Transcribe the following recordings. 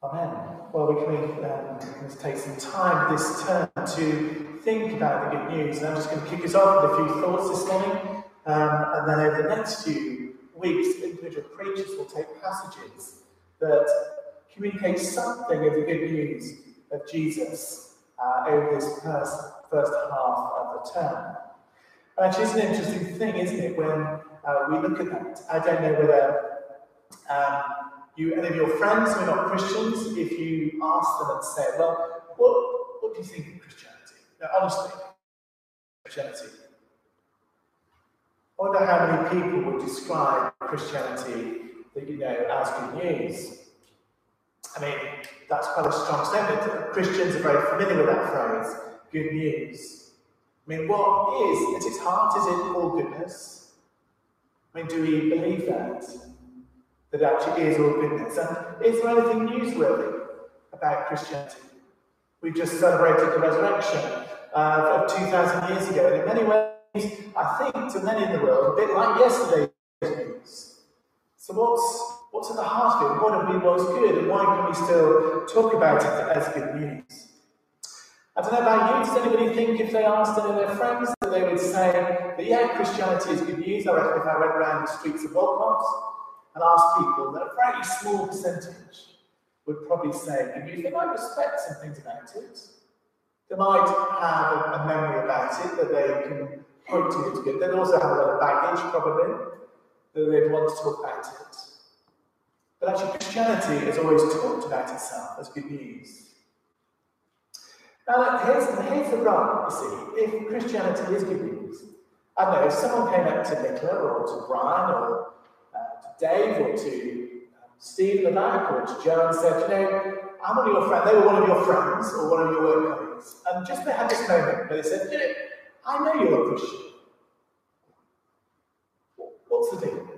Amen. Well, we can um, take some time this term to think about the good news. And I'm just going to kick us off with a few thoughts this morning. Um, and then over the next few weeks, individual preachers will take passages that communicate something of the good news of Jesus uh, over this first, first half of the term. And it's an interesting thing, isn't it, when uh, we look at that? I don't know whether um, you, any of your friends who are not Christians, if you ask them and say, well, what, what do you think of Christianity? Now, honestly, Christianity. I wonder how many people would describe Christianity that you know as good news. I mean, that's quite a strong statement. Christians are very familiar with that phrase, good news. I mean, what is, at its heart, is it all goodness? I mean, do we believe that? That actually is all goodness? And is there anything newsworthy about Christianity? We've just celebrated the resurrection uh, of 2,000 years ago, and in many ways, I think to many in the world, a bit like yesterday's news. So, what's What's at the heart of it? What have we was good? And why can we still talk about it as good news? I don't know about you, does anybody think if they asked any of their friends that they would say that yeah, Christianity is good news? I reckon if I went around the streets of Walcott and people, that a very small percentage would probably say, good news. They might respect some things about it. They might have a, memory about it that they can point to as good. They'd also have a lot of baggage, probably, that they'd want to talk about it. But actually, Christianity has always talked about itself as good news. Now, here's, here's the rub, you see. If Christianity is good news, I don't know, if someone came up to Nicola or to Brian or to Dave or to um, Steve in the back or to Joe and said, you know, I'm one of your friends, they were one of your friends or one of your work colleagues, and just they had this moment where they said, you know, I know you're a Christian. What's the deal?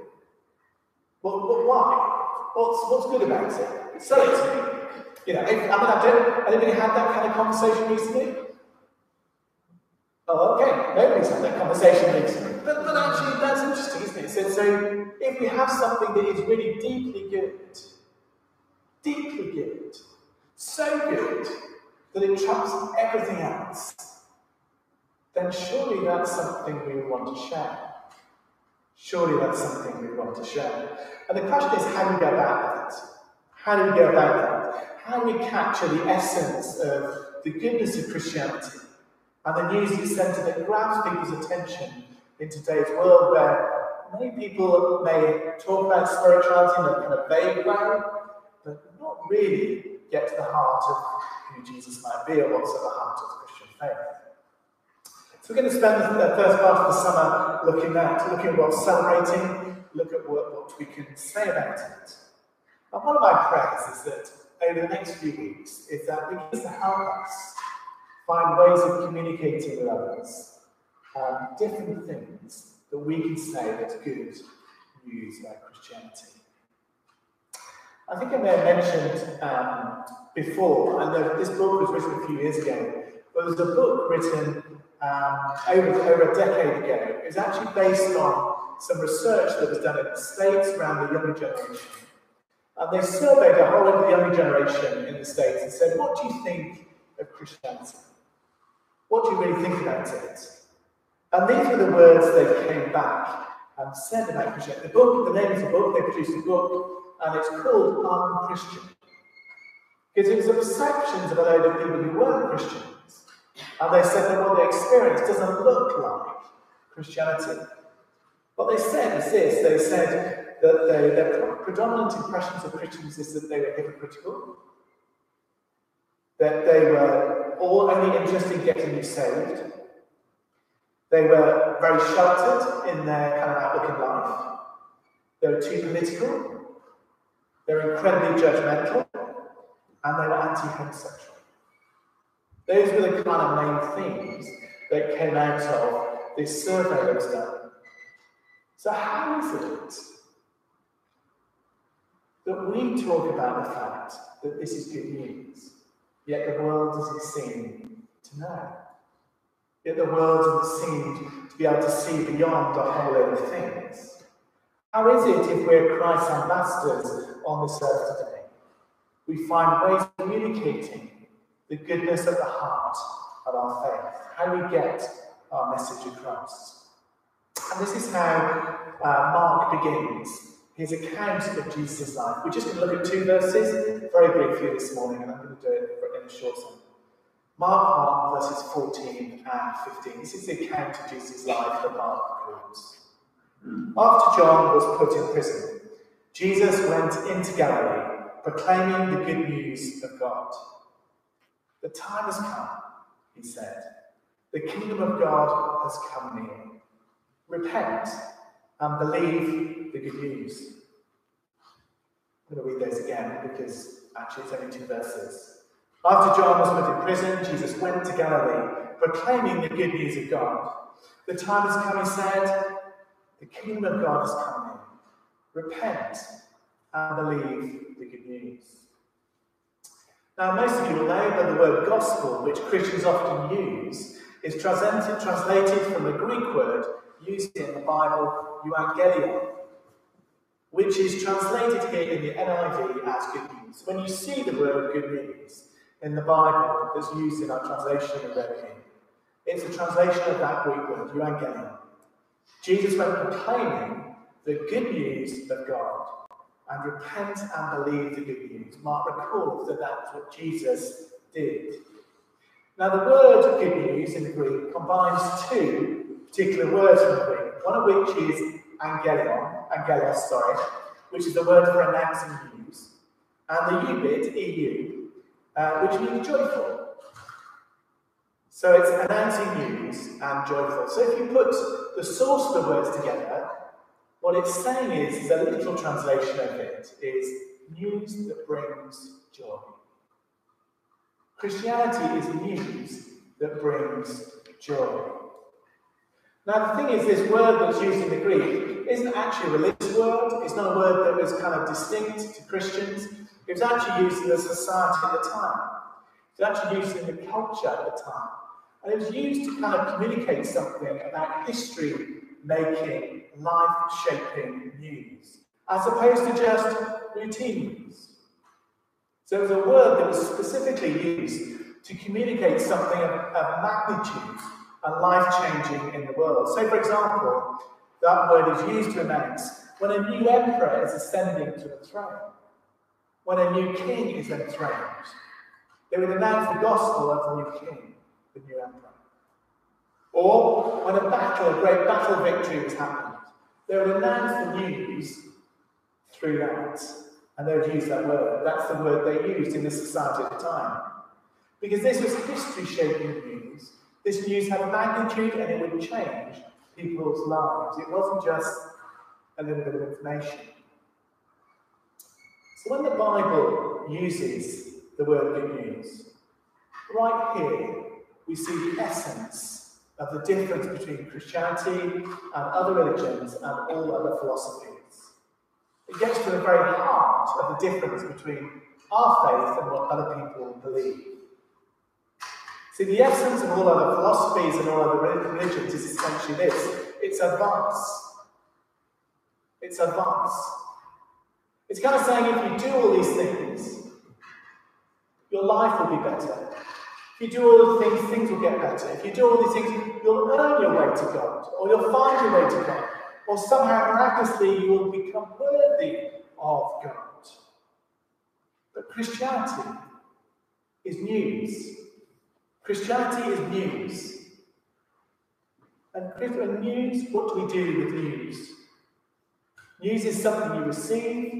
Well, why? What's, what's good about it? Sell it to me. You know, if, I mean, I don't, anybody had that kind of conversation recently? Oh, okay, nobody's had that conversation recently. But, but actually, that's interesting, isn't it? So, so if we have something that is really deeply good, deeply good, so good that it trumps everything else, then surely that's something we want to share. Surely that's something we want to share. And the question is, how do we go about that? How do we go about that? How do we capture the essence of the goodness of Christianity and the news it's centre that grabs people's attention in today's world where many people may talk about spirituality in a kind of vague way, but not really get to the heart of who Jesus might be or what's at the heart of Christian faith. So we're going to spend the first part of the summer looking at looking at what's celebrating, look at what, what we can say about it. And one of my prayers is that over the next few weeks is that begins to help us find ways of communicating with others um, different things that we can say that's good news about Christianity. I think I may have mentioned um, before, and this book was written a few years ago, but there was a book written um, over, over a decade ago. It was actually based on some research that was done in the States around the younger generation. And they surveyed a whole of the younger generation in the States and said, What do you think of Christianity? What do you really think about it? And these were the words they came back and said about Christianity. The book, the name of the book, they produced a book, and it's called Unchristian. Because it was the perceptions of a load of people who weren't Christians. and they said that what they experienced doesn't look like Christianity. What they said is this they said that they, their predominant impressions of Christians is that they were hypocritical, that they were all only interested in getting you saved, they were very sheltered in their kind of outlook in life, they were too political, they were incredibly judgmental, and they were anti homosexual. Those were the kind of main themes that came out of this survey that was done. So, how is it that we talk about the fact that this is good news, yet the world doesn't seem to know? Yet the world doesn't seem to be able to see beyond a whole of things. How is it if we're Christ's ambassadors on this earth today? we find ways of communicating the goodness of the heart of our faith, how we get our message across. And this is how uh, Mark begins his account of Jesus' life. We're just going to look at two verses very briefly this morning, and I'm going to do it in a short time. Mark 1, verses 14 and 15. This is the account of Jesus' life that Mark records. After John was put in prison, Jesus went into Galilee, proclaiming the good news of God. The time has come, he said. The kingdom of God has come near. Repent and believe the good news. I'm going to read those again because actually it's only two verses. After John was put in prison, Jesus went to Galilee, proclaiming the good news of God. The time has come, he said, the kingdom of God is coming. Repent and believe the good news. Now, most of you will know that the word gospel, which Christians often use, is translated, translated from the Greek word used in the Bible, euangelion, which is translated here in the NIV as good news. When you see the word good news in the Bible that's used in our translation of King, it's a translation of that Greek word, euangelion. Jesus went proclaiming the good news of God and repent and believe the good news. Mark records that that's what Jesus did. Now, the word good news in the Greek combines two particular words from the Greek, one of which is angelion, angelos, sorry, which is the word for announcing news, and the U bit, EU, uh, which means joyful. So it's announcing news and joyful. So if you put the source of the words together, what it's saying is, is a literal translation of it is news that brings joy. Christianity is news that brings joy. Now, the thing is, this word that's used in the Greek isn't actually a religious word. It's not a word that was kind of distinct to Christians. It was actually used in the society at the time. It was actually used in the culture at the time. And it was used to kind of communicate something about history making, life shaping news, as opposed to just routine news. So it was a word that was specifically used to communicate something of, of magnitude and life changing in the world. So, for example, that word is used to announce when a new emperor is ascending to the throne, when a new king is enthroned. They would announce the gospel of the new king, the new emperor. Or when a battle, a great battle victory was happened, they would announce the news through that. And they would use that word. That's the word they used in the society at the time. Because this was history shaping news. This news had magnitude and it would change people's lives. It wasn't just a little bit of information. So when the Bible uses the word good news, right here we see the essence of the difference between Christianity and other religions and all other philosophies. It gets to the very heart of the difference between our faith and what other people believe. See, the essence of all other philosophies and all other religions is essentially this it's advice. It's advice. It's kind of saying if you do all these things, your life will be better. If you do all the things, things will get better. If you do all these things, you'll earn your way to God, or you'll find your way to God, or somehow miraculously you will become worthy of God. But Christianity is news. Christianity is news. And news, what do we do with news? News is something you receive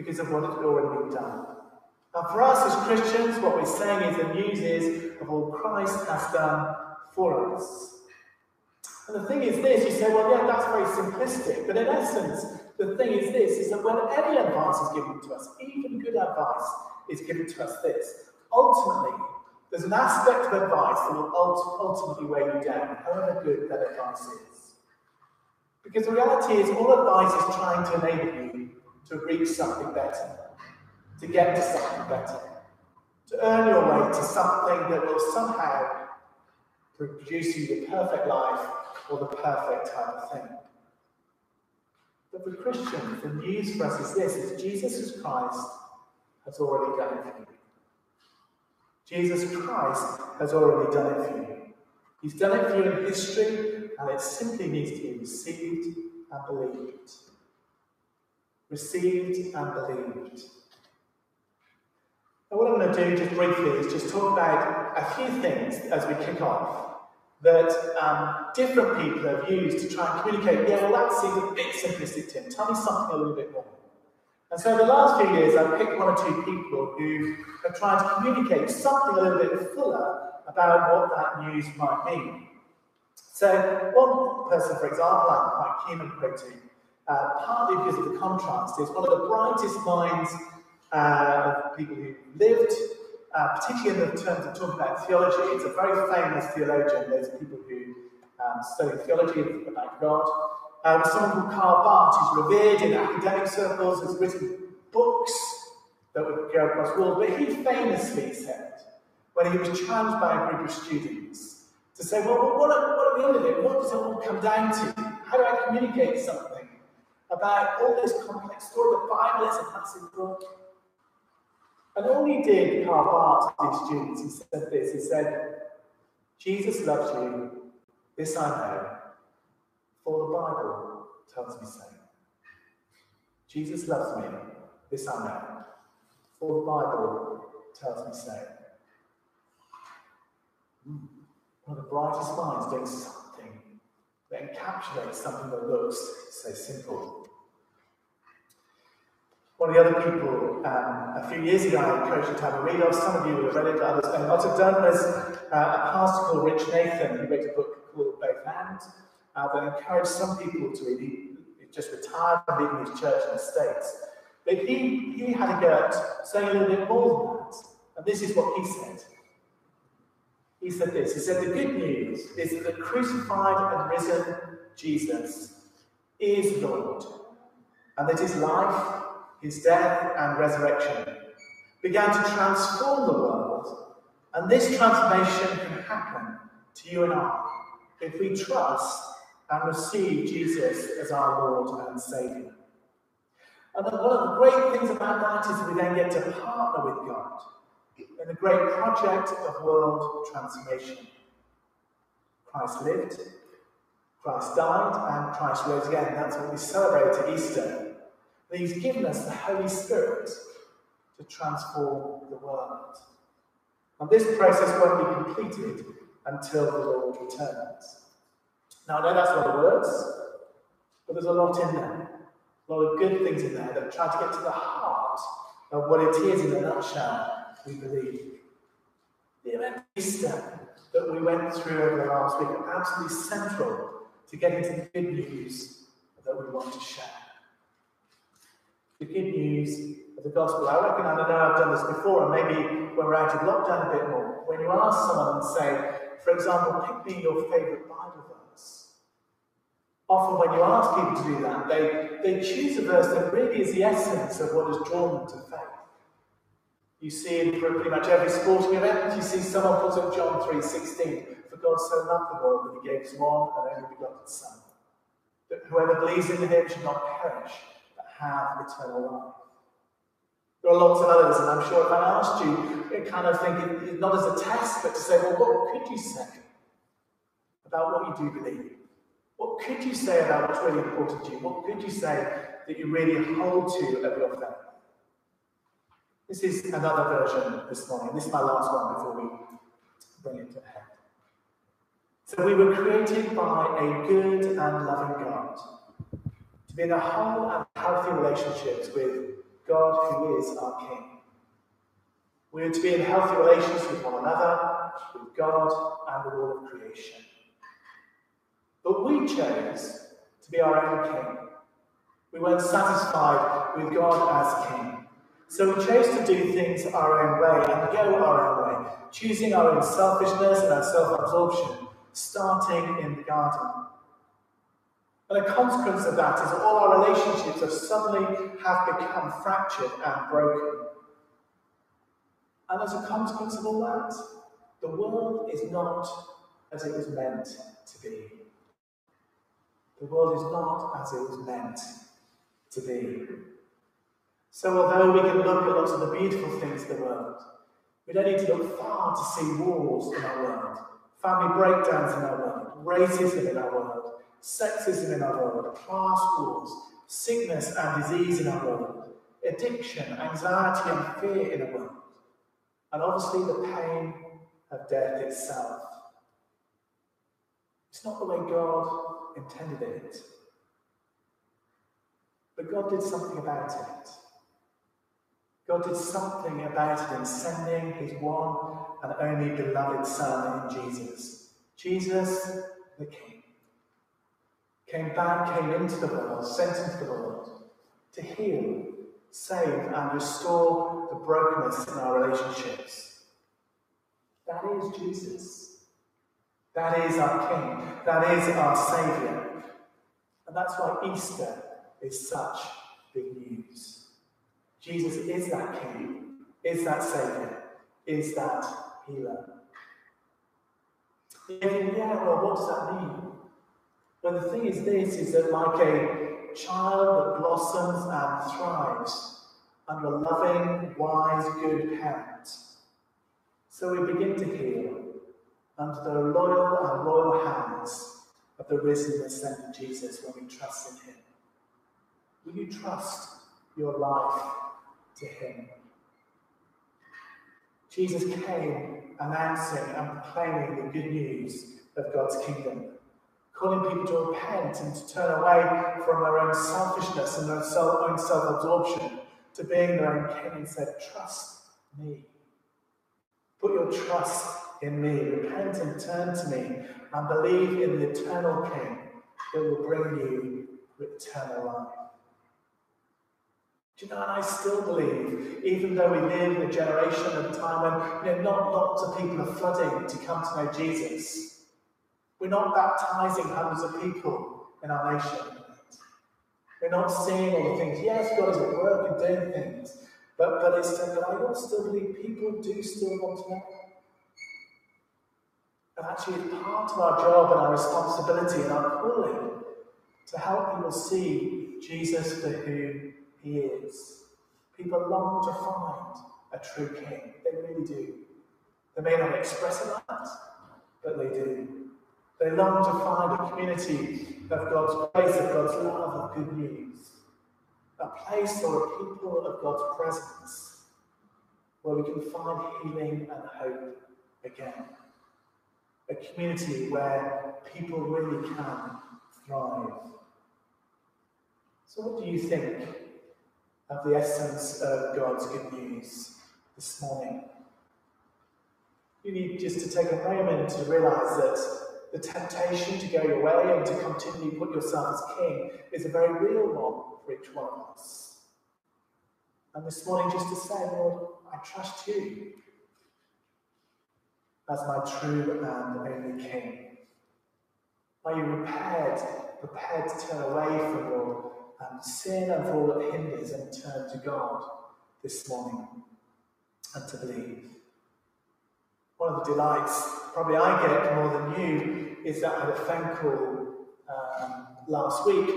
because of what has already been done. And for us as Christians, what we're saying is the news is of all Christ has done for us. And the thing is this, you say, well, yeah, that's very simplistic. But in essence, the thing is this, is that when any advice is given to us, even good advice is given to us this, ultimately, there's an aspect of advice that will ultimately weigh you down, however good that advice is. Because the reality is, all advice is trying to enable you to reach something better to get to something better, to earn your way to something that will somehow produce you the perfect life or the perfect type of thing. But for Christians, the news for us is this is Jesus Christ has already done it for you. Jesus Christ has already done it for you. He's done it for you in history, and it simply needs to be received and believed. Received and believed. Now, what I'm going to do just briefly is just talk about a few things as we kick off that um, different people have used to try and communicate. Yeah, well, that seems a bit simplistic, Tim. Tell me something a little bit more. And so, the last few years, I've picked one or two people who have tried to communicate something a little bit fuller about what that news might mean. So, one person, for example, I'm quite keen on quoting, uh, partly because of the contrast, is one of the brightest minds uh, of people who lived, uh, particularly in the terms of talking about theology. It's a very famous theologian. those people who um, study theology about God. Um, someone called Karl Barth, who's revered in academic circles, has written books that would go across the world. But he famously said, when he was challenged by a group of students, to say, well, what are, what are the end of it? What does it all come down to? How do I communicate something about all this complex story? The Bible is a massive book. And he did, Karl Barth, to students, he said this, he said, Jesus loves you, this I know, for the Bible tells me so. Jesus loves me, this I know, for the Bible tells me so. Hmm. One of the brightest minds doing that encapsulates something that looks so simple. One of the other people, um, a few years ago, I encouraged you to have a read of. Some of you will have read it, others may not have done. There's uh, a pastor called Rich Nathan who wrote a book called Both-And uh, that encouraged some people to read. He just retired from leaving his church in the States. But he, he had a go at saying a little bit more than that. And this is what he said. He said this He said, The good news is that the crucified and risen Jesus is Lord, and that his life his death and resurrection, began to transform the world. And this transformation can happen to you and I if we trust and receive Jesus as our Lord and Saviour. And one of the great things about that is that we then get to partner with God in the great project of world transformation. Christ lived, Christ died, and Christ rose again. That's what we celebrate at Easter that He's given us the Holy Spirit to transform the world. And this process won't be completed until the Lord returns. Now, I know that's a lot of words, but there's a lot in there. A lot of good things in there that try to get to the heart of what it is in a nutshell we believe. The of Easter that we went through over the last week are absolutely central to getting to the good news that we want to share the good news of the gospel. I reckon, I know I've done this before, and maybe when we're out of lockdown a bit more, when you ask someone and say, for example, pick me your favourite Bible verse. Often, when you ask people to do that, they, they choose a verse that really is the essence of what has drawn them to faith. You see in pretty much every sporting event, you see someone puts up John 3.16, for God so loved the world that he gave his one and only begotten Son, that whoever believes in him should not perish, but have eternal life. There are lots of others, and I'm sure if I asked you, you kind of think, not as a test, but to say, well, what could you say about what you do believe? What could you say about what's really important to you? What could you say that you really hold to of your faith? This is another version this morning. This is my last one before we bring it to head. So we were created by a good and loving God to be in a whole and healthy relationships with God, who is our King. We are to be in healthy relations with one another, with God, and with all of creation. But we chose to be our own King. We weren't satisfied with God as King. So we chose to do things our own way and go our own way, choosing our own selfishness and our self absorption, starting in the garden. And a consequence of that is all our relationships have suddenly have become fractured and broken. And as a consequence of all that, the world is not as it was meant to be. The world is not as it was meant to be. So, although we can look at lots of the beautiful things in the world, we don't need to look far to see wars in our world, family breakdowns in our world, racism in our world, sexism in our world, class wars, sickness and disease in our world, addiction, anxiety, and fear in our world, and obviously the pain of death itself. It's not the way God intended it. But God did something about it. God did something about it in sending his one and only beloved Son in Jesus. Jesus, the King, came back, came into the world, sent into the world to heal, save, and restore the brokenness in our relationships. That is Jesus. That is our King. That is our Saviour. And that's why Easter is such big news. Jesus is that King, is that Saviour, is that healer. yeah, well, what does that mean? Well, the thing is this, is that like a child that blossoms and thrives under loving, wise, good parent. So we begin to heal under the loyal and royal hands of the risen and ascended Jesus when we trust in him. Will you trust your life to Him? Jesus came announcing and proclaiming the good news of God's kingdom, calling people to repent and to turn away from their own selfishness and their own self absorption to being their own king and said, Trust me. Put your trust in me. Repent and turn to me and believe in the eternal King that will bring you eternal life. Do you know, and I still believe, even though we live in a generation and a time when you know, not lots of people are flooding to come to know Jesus, we're not baptizing hundreds of people in our nation. We're not seeing all the things. Yes, God is at work and doing things, but, but, it's, but I still believe people do still want to know. And actually, part of our job and our responsibility and our calling to help people see Jesus for who he is. People long to find a true king. They really do. They may not express it that, but they do. They long to find a community of God's grace, of God's love, of good news. A place or a people of God's presence where we can find healing and hope again. A community where people really can thrive. So, what do you think of the essence of God's good news this morning. You need just to take a moment to realize that the temptation to go your way and to continually put yourself as king is a very real one for each one of us. And this morning, just to say, Lord, I trust you as my true and only king. Are you prepared, prepared to turn away from your um, sin and all that hinders and turn to God this morning and to believe. One of the delights, probably I get more than you, is that I had a phone call um, last week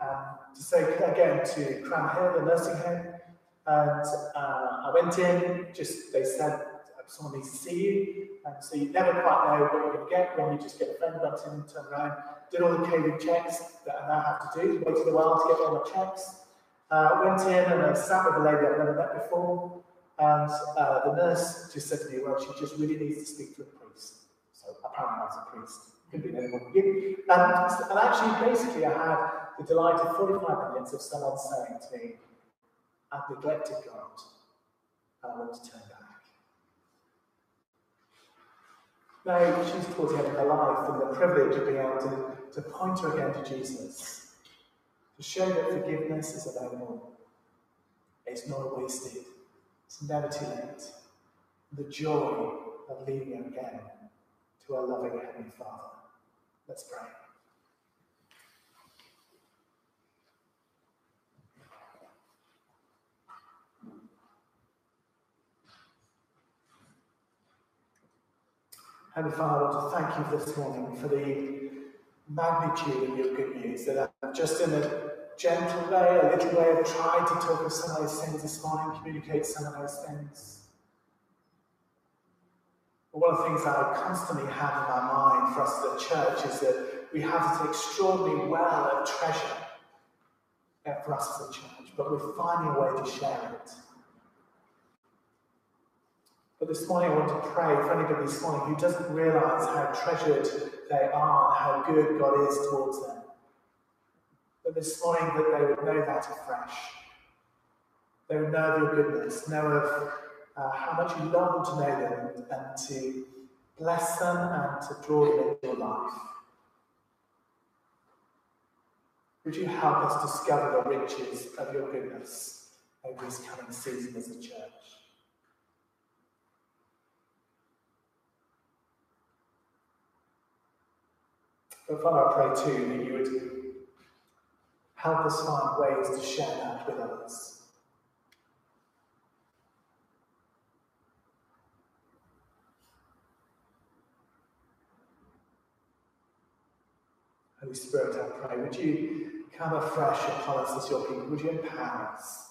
um, to say again to Cram Hill, the nursing home, and uh, I went in. Just they said someone needs to see you, and so you never quite know what you're going to get when you just get a phone button, turn around, did all the COVID checks that I now have to do, waited a while to get all my checks. Uh, went in and I sat with a lady I've never met before, and uh, the nurse just said to me, well, she just really needs to speak to a priest. So apparently I a priest. Could be anyone. And, and actually, basically, I had the delight of 45 minutes of someone saying to me, I've neglected God, and I want to turn back. Now, she's towards the her life, and the privilege of being able to to point her again to Jesus, to show that forgiveness is available. It's not wasted, it's never too late. The joy of leading again to our loving Heavenly Father. Let's pray. Heavenly Father, I want to thank you this morning for the magnitude of your good news, that I've just in a gentle way, a little way of trying to talk of some of those things this morning, communicate some of those things. But one of the things that I constantly have in my mind for us as a church is that we have this extraordinary well of treasure for us as a church, but we're finding a way to share it. But this morning I want to pray for anybody this morning who doesn't realize how treasured they are and how good God is towards them. But this morning that they would know that afresh. They would know of your goodness, know of uh, how much you long to know them and to bless them and to draw them into your life. Would you help us discover the riches of your goodness over this coming season as a church? But Father, I pray too that you would help us find ways to share that with others. Holy Spirit, I pray, would you come afresh upon us as your people? Would you empower us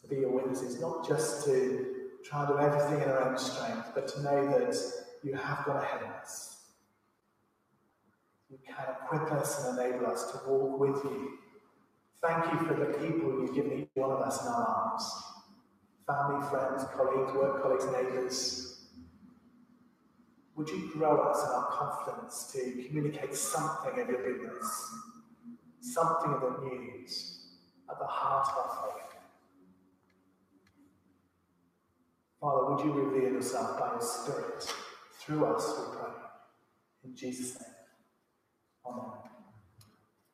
to be your witnesses, not just to try to do everything in our own strength, but to know that you have gone ahead of us you can equip us and enable us to walk with you. Thank you for the people you've given each one of us in our lives family, friends, colleagues, work colleagues, neighbours. Would you grow us in our confidence to communicate something of your goodness, something of the news at the heart of our faith? Father, would you reveal yourself by your Spirit through us, we pray. In Jesus' name. Amen.